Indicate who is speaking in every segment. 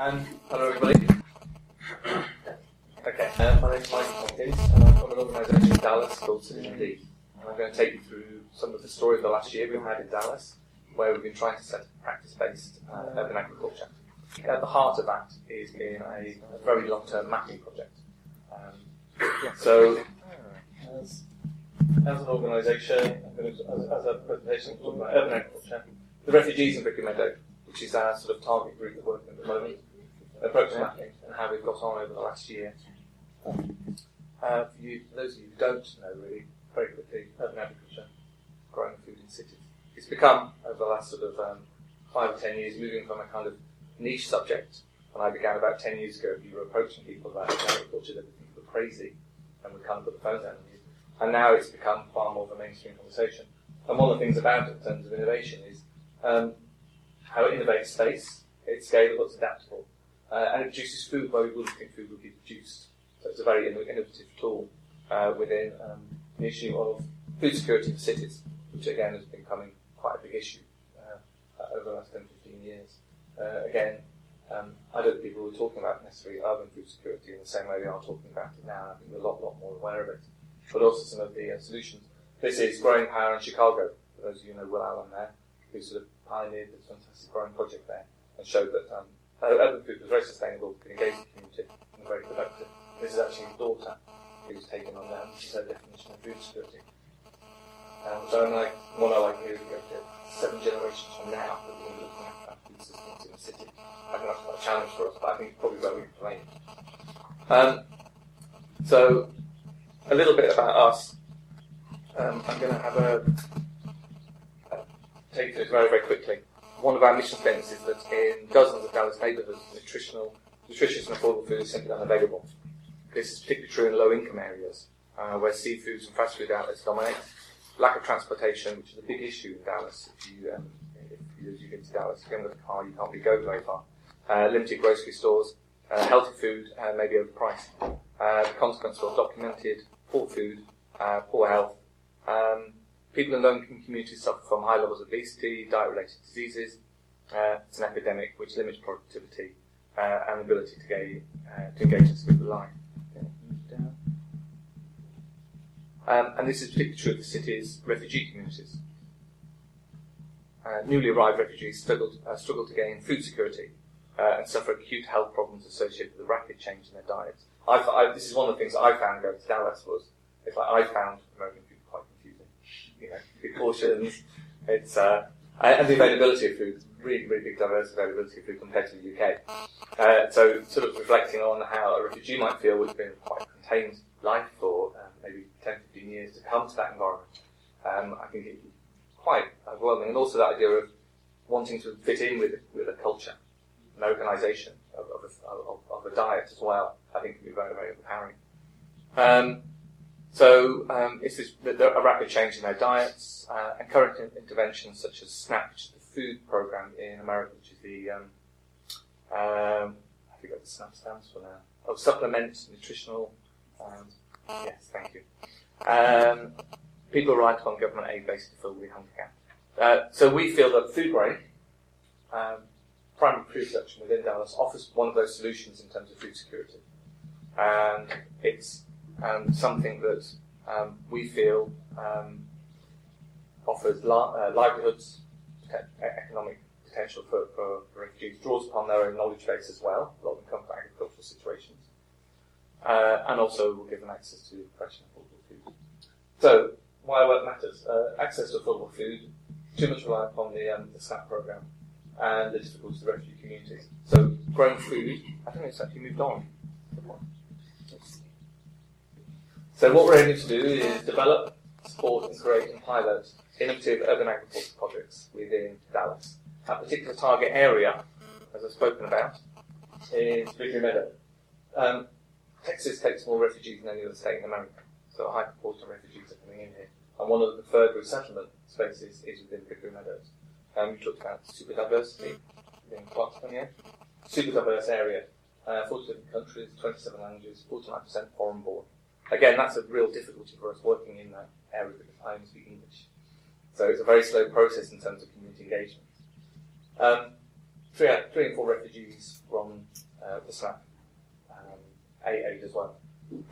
Speaker 1: Um, hello everybody. Okay, uh, my name's Mike Tomkins, and I'm from an organisation in Dallas called Citizen D. And I'm going to take you through some of the story of the last year we've had in Dallas, where we've been trying to set up practice-based uh, urban agriculture. At the heart of that is being a, a very long-term mapping project. Um, so, as, as an organisation, as, as a presentation, talk about urban agriculture, the refugees in Vickery Meadow, which is our sort of target group that we're working at the moment, mapping and how we've got on over the last year. Uh, for, you, for those of you who don't know really, very quickly, urban agriculture, growing food in cities. It's become, over the last sort of um, five or ten years, moving from a kind of niche subject. When I began about ten years ago, you were approaching people about agriculture, they would were crazy, and would kind of put the phone down on you. And now it's become far more of a mainstream conversation. And one of the things about it in terms of innovation is um, how it innovates space, it's scalable, it's adaptable, uh, and it produces food where we wouldn't think food would be produced. So it's a very innovative tool uh, within um, the issue of food security for cities, which again has been becoming quite a big issue uh, over the last 10, 15 years. Uh, again, um, I don't think people were talking about necessarily urban food security in the same way we are talking about it now. I think we're a lot, lot more aware of it. But also some of the uh, solutions. This is Growing Power in Chicago. For those of you who know Will Allen there, who sort of pioneered this fantastic growing project there and showed that um, urban food was very sustainable, could engage the community, and very productive. This is actually his daughter who's taken on that. She's her definition of food security. Um, so I'm like, what I like here is go to seven generations from now that we're going to be looking at food systems in the city. I think that's quite a challenge for us, but I think it's probably where we can play it. Um, so, a little bit about us. Um, I'm going to have a, a take through this very, very quickly. One of our mission statements is that in dozens of Dallas neighbourhoods, nutritional, nutritious and affordable food is simply unavailable. This is particularly true in low-income areas, uh, where seafoods and fast food outlets dominate. Lack of transportation, which is a big issue in Dallas. If you, um, if you, get to Dallas, if you haven't a car, you can't really go very far. Uh, limited grocery stores, uh, healthy food, uh, maybe overpriced. Uh, the consequence of documented poor food, uh, poor health. Um, people in low-income communities suffer from high levels of obesity, diet-related diseases. Uh, it's an epidemic which limits productivity and ability to, gain, to engage in civic life. Um, and this is particularly true of the city's refugee communities. Uh, newly arrived refugees struggle, uh, struggle to gain food security uh, and suffer acute health problems associated with the rapid change in their diets. I, this is one of the things I found going to Dallas was it's like I found American food quite confusing. You know, it's uh, and the availability of food, is really, really big diverse availability of food compared to the UK. Uh, so, sort of reflecting on how a refugee might feel would have been quite contained life for um, maybe 10, 15 years to come to that environment, um, I think it's quite overwhelming. And also that idea of wanting to fit in with, with a culture, an organisation of, of, of, of, a diet as well, I think can be very, very empowering. Um, so um, this, a rapid change in their diets uh, and current in, interventions such as SNAP, which is the food program in America, which is the um, um, I forget what the SNAP stands for now. Oh, supplement nutritional um, Yes, thank you. Um, people rely on government aid basically to fill the hunger gap. Uh, so we feel that food grain, um, primary food production within Dallas, offers one of those solutions in terms of food security. And it's um, something that um, we feel um, offers uh, livelihoods, economic potential for, for, for refugees, draws upon their own knowledge base as well. A lot of them come from agricultural situations uh, and also will give them access to fresh and affordable food. So, why work matters. Uh, access to affordable food, too much reliance upon the, um, the SNAP program, and the difficulties of refugee communities. So, growing food, I think it's actually moved on. So, what we're aiming to do is develop, support, and create and pilot innovative urban agriculture projects within Dallas. That particular target area, as I've spoken about, is Vickery Meadow. Um, Texas takes more refugees than any other state in America, so a high proportion of refugees are coming in here. And one of the preferred resettlement spaces is within Vickery Meadows. Um, we talked about super diversity in Clarkston? Super diverse area, uh, 40 different countries, 27 languages, 49% foreign born. Again, that's a real difficulty for us working in that area because I only speak English. So it's a very slow process in terms of community engagement. Um, three, three and four refugees from uh, the SNAP, um, aid as well.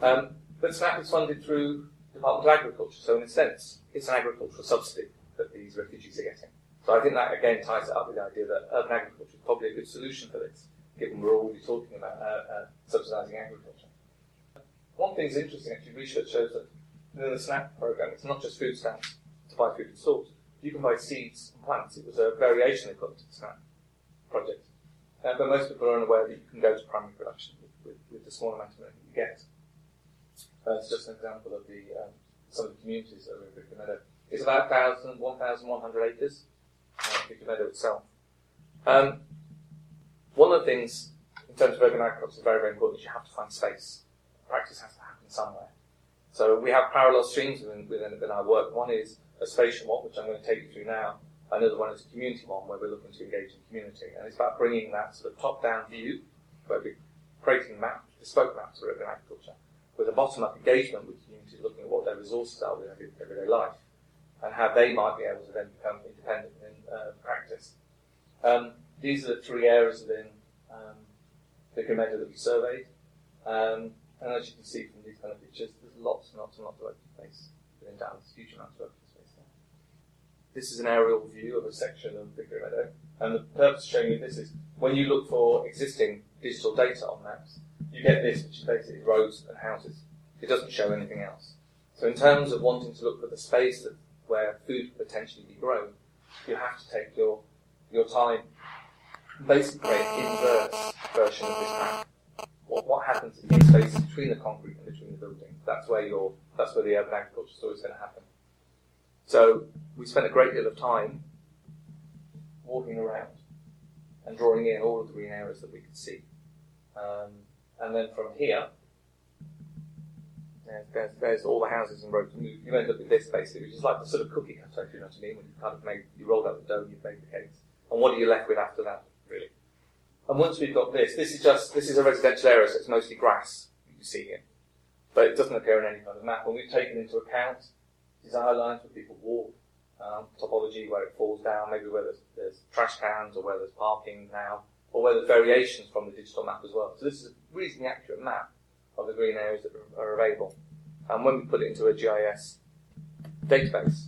Speaker 1: Um, but SNAP is funded through Department of Agriculture, so in a sense, it's an agricultural subsidy that these refugees are getting. So I think that again ties it up with the idea that urban agriculture is probably a good solution for this, given we're already talking about uh, uh, subsidising agriculture. One thing is interesting, actually, research shows that within the SNAP program, it's not just food stamps to buy food in stores. You can buy seeds and plants. It was a variation equivalent to the SNAP project. Uh, but most people are unaware that you can go to primary production with, with, with the small amount of money you get. Uh, it's just an example of the um, some of the communities that are in Vickery Meadow. It's about 1,000, 1,100 acres, uh, Meadow itself. Um, one of the things in terms of urban agriculture is very, very important is you have to find space. Practice has to happen somewhere. So we have parallel streams within, within, our work. One is a spatial one, which I'm going to take you through now. Another one is a community one, where we're looking to engage in community. And it's about bringing that sort of top-down view, where we're creating maps, bespoke maps for urban agriculture, with a bottom-up engagement with communities looking at what their resources are within everyday life, and how they might be able to then become independent in uh, practice. Um, these are the three areas within um, the Meadow that we surveyed. Um, and as you can see from these kind of pictures, there's lots and lots and lots of open space within Dallas, huge amounts of open space there. This is an aerial view of a section of Vickery Meadow, and the purpose of showing you this is when you look for existing digital data on maps, you get this, which is basically roads and houses. It doesn't show anything else. So in terms of wanting to look for the space that, where food could potentially be grown, you have to take your your time, basically an inverse version of this map what, what happens in the space between the concrete and between the building. That's where your that's where the urban agriculture is always going to happen. So we spent a great deal of time walking around and drawing in all of the green areas that we could see. Um, and then from here, there's, there's, all the houses and roads. You, you end up with this basically, which is like the sort of cookie cutter, if you know what I mean, when you kind of made, you rolled out the dough and you've made the cakes. And what are you left with after that, really? And once we've got this, this is just, this is a residential area, so it's mostly grass you can see here. But it doesn't appear on any kind of map. And we've taken into account desire lines where people walk, um, topology where it falls down, maybe where there's, there's trash cans or where there's parking now, or where there's variations from the digital map as well. So this is a reasonably accurate map of the green areas that are, are available. And when we put it into a GIS database,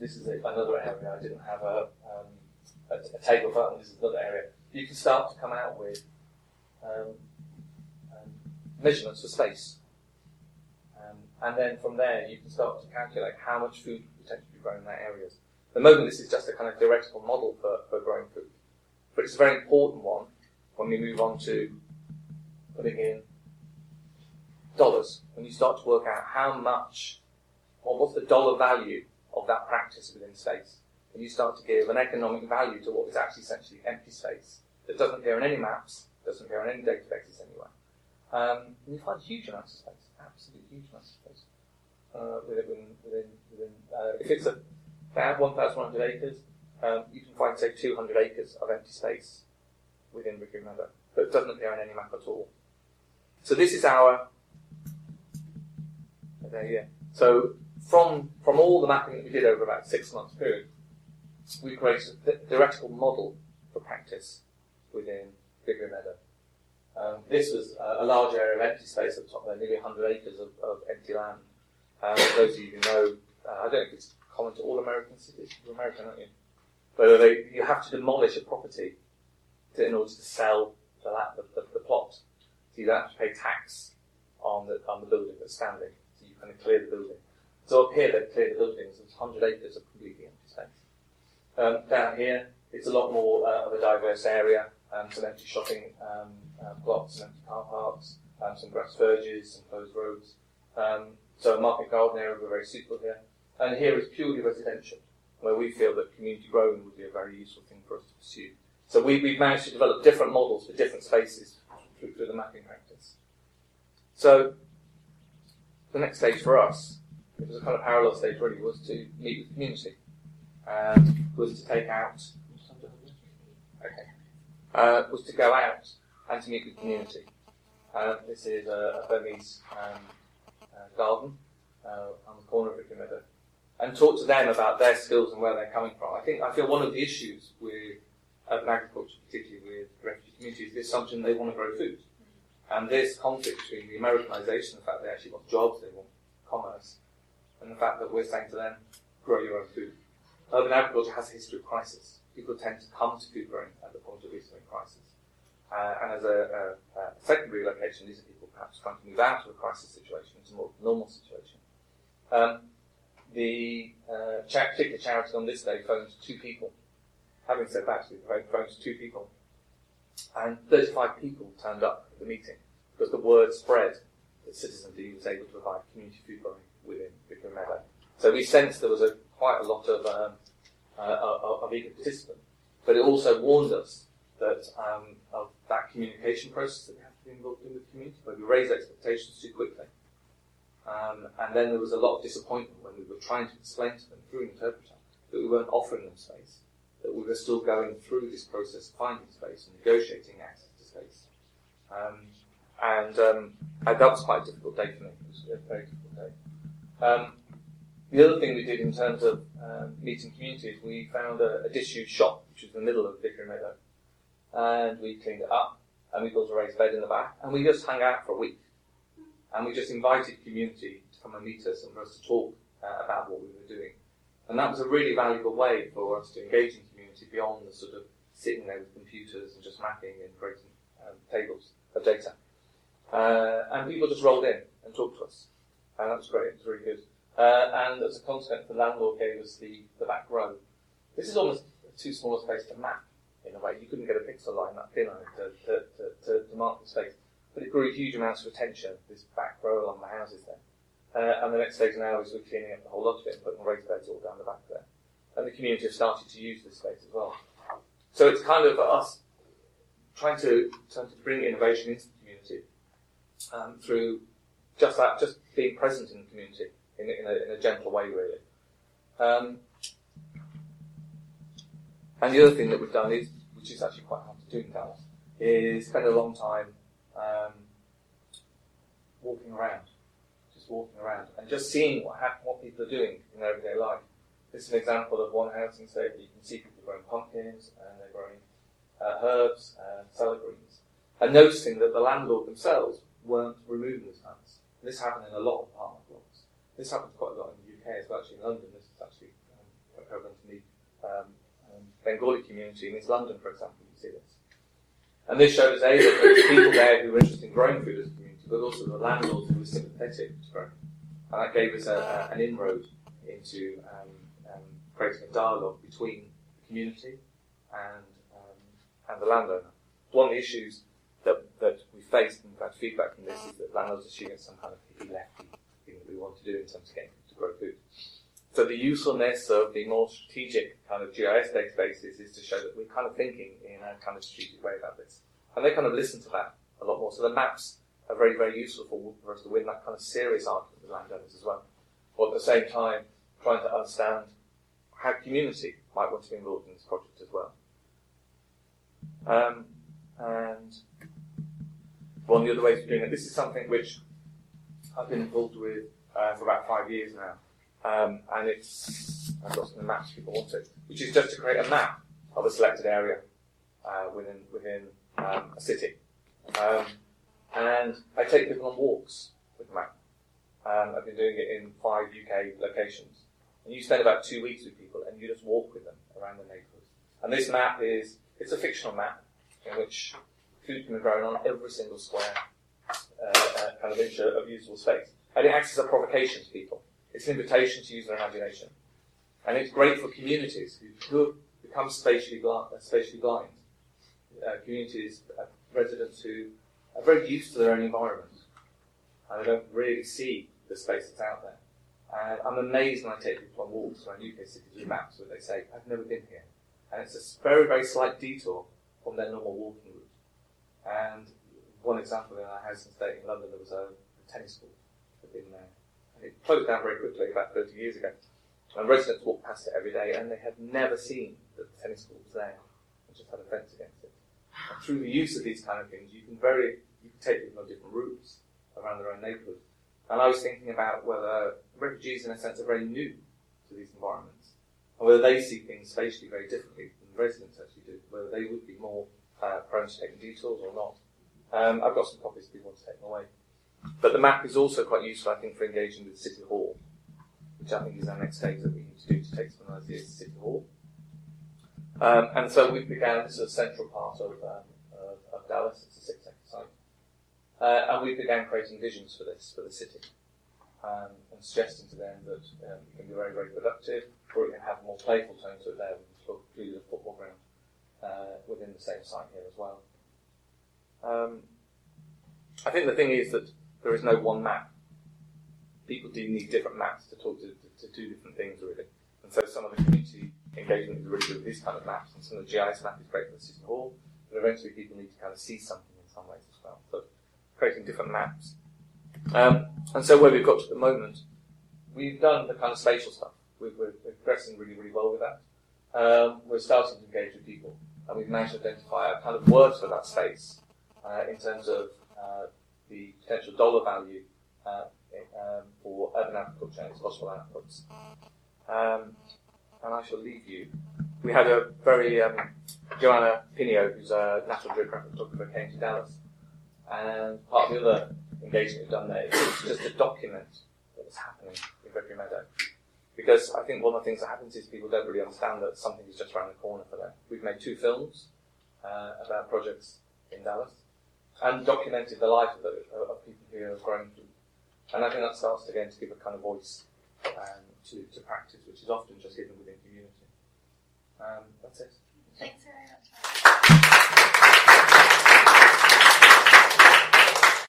Speaker 1: this is a, another area I didn't have a, um, a, a table for, this is another area you can start to come out with um, um, measurements for space. Um, and then from there, you can start to calculate how much food could potentially be grown in that area. At the moment, this is just a kind of theoretical model for, for growing food. But it's a very important one when we move on to putting in dollars. When you start to work out how much, or what's the dollar value of that practice within space and you start to give an economic value to what is actually essentially empty space that doesn't appear on any maps, doesn't appear on any databases anywhere. Um, and you find huge amounts of space, absolutely huge amounts of space. Uh, within, within, within uh, if it's a, about 1,100 acres, um, you can find, say, 200 acres of empty space within Vickery Meadow, but it doesn't appear on any map at all. So this is our, there, yeah. So from, from all the mapping that we did over about six months period, we created a theoretical model for practice within Vickery Meadow. Um, this was a, a, large area of empty space the top there, nearly 100 acres of, of empty land. Um, those of you who know, uh, I don't if it's common to all American cities. You're American, aren't you? But they, you have to demolish a property to, in order to sell the, the, the, the, plot. So you don't have to pay tax on the, on the building that's standing. So you kind of clear the building. So up here, they clear the buildings. There's 100 acres of completely empty space. Um, down here, it's a lot more uh, of a diverse area. Um, some empty shopping um, uh, blocks, some empty car parks, um, some grass verges, some closed roads. Um, so a market garden area would be very suitable here. And here is purely residential, where we feel that community growing would be a very useful thing for us to pursue. So we, have managed to develop different models for different spaces through, through the mapping practice. So the next stage for us, it was a kind of parallel stage really, was to meet with the community um, was to take out, uh, was to go out and to meet the community. Uh, this is a, a Burmese um, uh, garden uh, on the corner of Vickery Meadow, and talk to them about their skills and where they're coming from. I think I feel one of the issues with urban agriculture, particularly with refugee communities, is the assumption they want to grow food. And this conflict between the Americanization, the fact they actually want jobs, they want commerce, and the fact that we're saying to them, grow your own food. Urban agriculture has a history of crisis. People tend to come to growing at the point of recent crisis. Uh, and as a, a, a, secondary location, these are people perhaps trying to move out of a crisis situation into a more normal situation. Um, the uh, particular charity on this day phoned two people. Having said that, we phoned two people. And 35 people turned up at the meeting because the word spread that Citizen D was able to provide community food growing within Vickery Meadow. So we sensed there was a, quite a lot of, um, uh, of, of eager participants. But it also warned us that um, of that communication process that we have to be involved in with the community, where we raise expectations too quickly. Um, and then there was a lot of disappointment when we were trying to explain to them through an interpreter that we weren't offering them space, that we were still going through this process of finding space and negotiating access to space. Um, and, um, that was quite a difficult day for me. It was a very difficult day. Um, the other thing we did in terms of um, meeting communities, we found a, a disused shop, which was in the middle of Vickery Meadow, and we cleaned it up, and we built a raised bed in the back, and we just hung out for a week and we just invited community to come and meet us and for us to talk uh, about what we were doing. And that was a really valuable way for us to engage in community beyond the sort of sitting there with computers and just mapping and creating um, tables of data. Uh, and people just rolled in and talked to us. And that was great, it was really good. Uh, and as a consequence, the landlord gave us the, the back row. This is almost too small a space to map, in a way. You couldn't get a pixel line that thin on it to, to, to, to mark the space. But it grew huge amounts of attention, this back row along the houses there. Uh, and the next stage now is we're cleaning up the whole lot of it and putting raised beds all down the back there. And the community have started to use this space as well. So it's kind of us trying to, trying to bring innovation into the community um, through just that, just being present in the community in, in, a, in a gentle way, really. Um, and the other thing that we've done is, which is actually quite hard to do in Dallas, is spend a long time um, walking around, just walking around, and just seeing what what people are doing in their everyday life. This is an example of one housing estate. Where you can see people growing pumpkins and they're growing uh, herbs and salad greens, and noticing that the landlord themselves weren't removing the plants. This happened in a lot of blocks. This happens quite a lot in the UK as well. Actually, in London, this is actually um, quite prevalent in the um, um, Bengali community in East London, for example. You see this. And this showed us A, that there were people there who were interested in growing food as a community, but also the landlords who were sympathetic to growing. And that gave us a, a, an inroad into um, um, creating a dialogue between the community and, um, and the landowner. One of the issues that, that we faced, in fact, feedback from this is that landlords assume it's some kind of hippie that we want to do in terms of getting to grow food. So the usefulness of the more strategic kind of GIS databases is to show that we're kind of thinking in a kind of strategic way about this. And they kind of listen to that a lot more. So the maps are very, very useful for, for us to win that kind of serious argument with landowners as well. But at the same time, trying to understand how community might want to be involved in this project as well. Um, and one of the other ways of doing it, this is something which I've been involved with uh, for about five years now. Um, and it's, I've got some maps if people want it, which is just to create a map of a selected area uh, within, within um, a city. Um, and I take people on walks with the map. Um, I've been doing it in five UK locations. And you spend about two weeks with people and you just walk with them around the neighbourhood. And this map is, it's a fictional map in which food can be grown on every single square uh, uh, kind of inch of usable space. And it acts as a provocation to people. It's an invitation to use their imagination. And it's great for communities who become spatially blind. Uh, spatially blind. Uh, communities, uh, residents who are very used to their own environment and they don't really see the space that's out there. And I'm amazed when I take people on walks around UK cities with maps where they say, I've never been here. And it's a very, very slight detour from their normal walking route. And one example that in our housing estate in London, there was a tennis court been there it closed down very quickly about 30 years ago. And residents walked past it every day and they had never seen that the tennis court was there and just had a fence against it. And through the use of these kind of things, you can very, you can take people on different routes around their own neighbourhood. And I was thinking about whether refugees, in a sense, are very new to these environments, and whether they see things spatially very differently than residents actually do, whether they would be more uh, prone to taking detours or not. Um, I've got some copies if you want to take them away. But the map is also quite useful, I think, for engaging with City Hall, which I think is our next stage that we need to do to take some ideas to City Hall. Um, and so we began, this is a central part of, um, of, of Dallas, it's a six acre site. Uh, and we began creating visions for this, for the city, um, and suggesting to them that um, it can be very, very productive, or it can have a more playful tone to it there. A football ground uh, within the same site here as well. Um, I think the thing is that there is no one map. People do need different maps to talk to, to, to do different things, really. And so some of the community engagement is really good with these kind of maps, and some of the GIS map is great for the city hall, but eventually people need to kind of see something in some ways as well. So creating different maps. Um, and so where we've got to at the moment, we've done the kind of spatial stuff. We're, we're, progressing really, really well with that. Um, we're starting to engage with people, and we've managed to identify a kind of words for that space uh, in terms of uh, the potential dollar value uh, um, for urban agriculture and its possible outputs. Um, and I shall leave you. We had a very um, Joanna Pinneo, who's a National Geographic photographer, came to Dallas, and part of the other engagement we've done there is just to document what was happening in Vickery Meadow. Because I think one of the things that happens is people don't really understand that something is just around the corner for them. We've made two films uh, about projects in Dallas and documented the life of, the, of people who have grown through. And I think that starts again to give a kind of voice um, to, to practice, which is often just hidden within community. Um, that's it.
Speaker 2: Thanks very much.